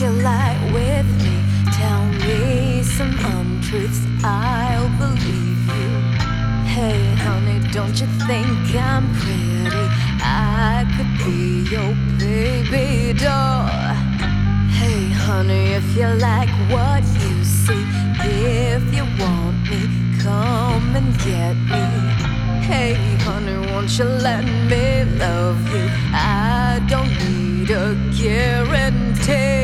you lie with me? Tell me some untruths, I'll believe you. Hey, honey, don't you think I'm pretty? I could be your baby doll. Hey, honey, if you like what you see, if you want me, come and get me. Hey, honey, won't you let me love you? I don't need a guarantee.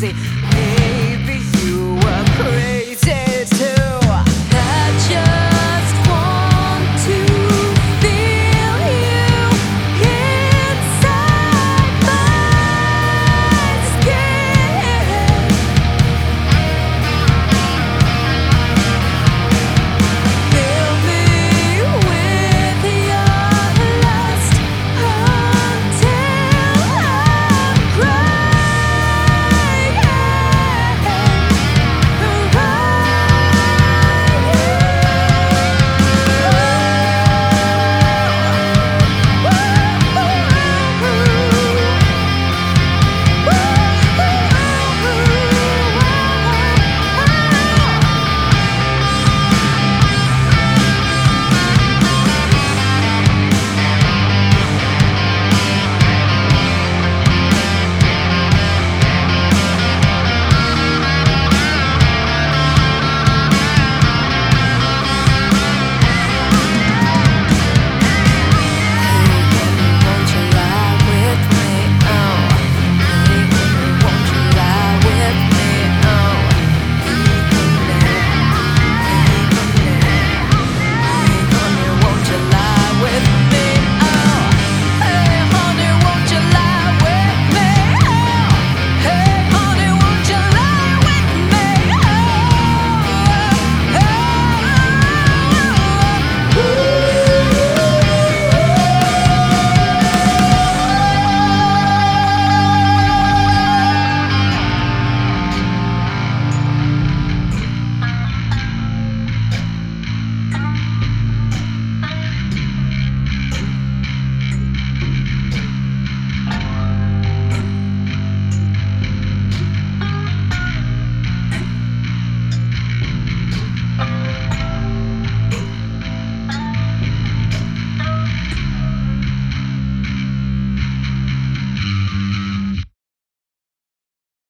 c'est